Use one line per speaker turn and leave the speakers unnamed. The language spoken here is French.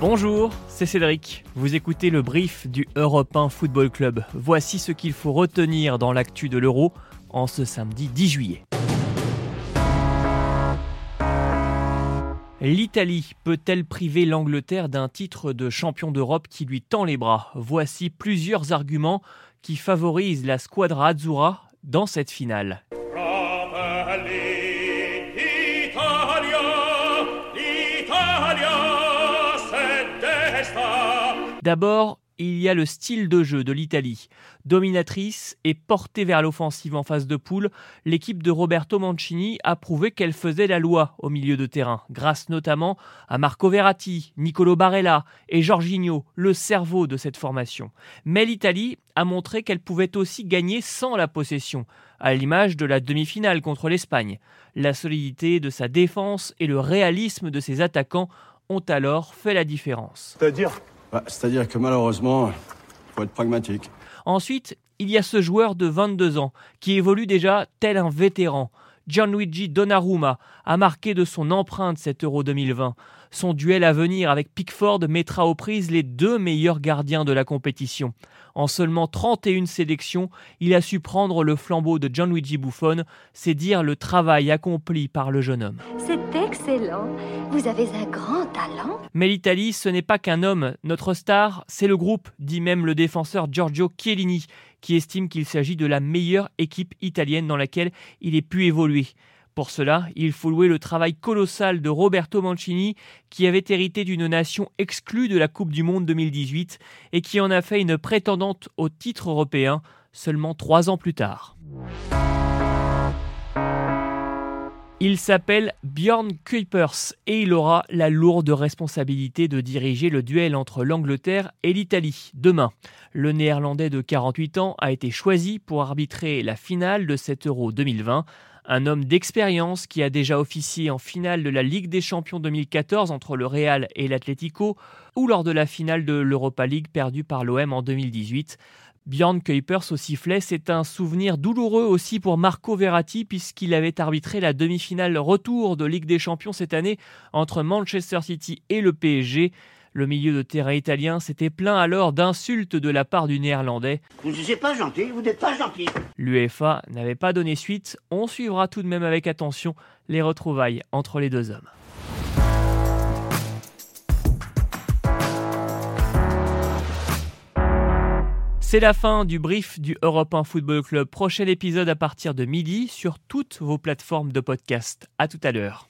Bonjour, c'est Cédric. Vous écoutez le brief du Europe 1 Football Club. Voici ce qu'il faut retenir dans l'actu de l'Euro en ce samedi 10 juillet. L'Italie peut-elle priver l'Angleterre d'un titre de champion d'Europe qui lui tend les bras? Voici plusieurs arguments qui favorisent la squadra azzurra dans cette finale. D'abord, il y a le style de jeu de l'Italie. Dominatrice et portée vers l'offensive en phase de poule, l'équipe de Roberto Mancini a prouvé qu'elle faisait la loi au milieu de terrain, grâce notamment à Marco Verratti, Nicolo Barella et Jorginho, le cerveau de cette formation. Mais l'Italie a montré qu'elle pouvait aussi gagner sans la possession, à l'image de la demi-finale contre l'Espagne. La solidité de sa défense et le réalisme de ses attaquants ont alors fait la différence.
C'est-à-dire
bah, C'est-à-dire que malheureusement, il faut être pragmatique.
Ensuite, il y a ce joueur de 22 ans qui évolue déjà tel un vétéran. Gianluigi Donnarumma a marqué de son empreinte cet Euro 2020. Son duel à venir avec Pickford mettra aux prises les deux meilleurs gardiens de la compétition. En seulement 31 sélections, il a su prendre le flambeau de Gianluigi Buffon, c'est dire le travail accompli par le jeune homme.
C'est excellent. Vous avez un grand talent.
Mais l'Italie, ce n'est pas qu'un homme. Notre star, c'est le groupe, dit même le défenseur Giorgio Chiellini, qui estime qu'il s'agit de la meilleure équipe italienne dans laquelle il ait pu évoluer. Pour cela, il faut louer le travail colossal de Roberto Mancini, qui avait hérité d'une nation exclue de la Coupe du Monde 2018 et qui en a fait une prétendante au titre européen seulement trois ans plus tard. Il s'appelle Bjorn Kuipers et il aura la lourde responsabilité de diriger le duel entre l'Angleterre et l'Italie demain. Le néerlandais de 48 ans a été choisi pour arbitrer la finale de cet Euro 2020. Un homme d'expérience qui a déjà officié en finale de la Ligue des Champions 2014 entre le Real et l'Atlético ou lors de la finale de l'Europa League perdue par l'OM en 2018. Bjorn Kuipers au sifflet, c'est un souvenir douloureux aussi pour Marco Verratti puisqu'il avait arbitré la demi-finale retour de Ligue des Champions cette année entre Manchester City et le PSG. Le milieu de terrain italien s'était plaint alors d'insultes de la part du néerlandais.
Vous n'êtes pas gentil, vous n'êtes pas gentil.
L'UEFA n'avait pas donné suite, on suivra tout de même avec attention les retrouvailles entre les deux hommes. C'est la fin du brief du Europe 1 Football Club. Prochain épisode à partir de midi sur toutes vos plateformes de podcast. À tout à l'heure.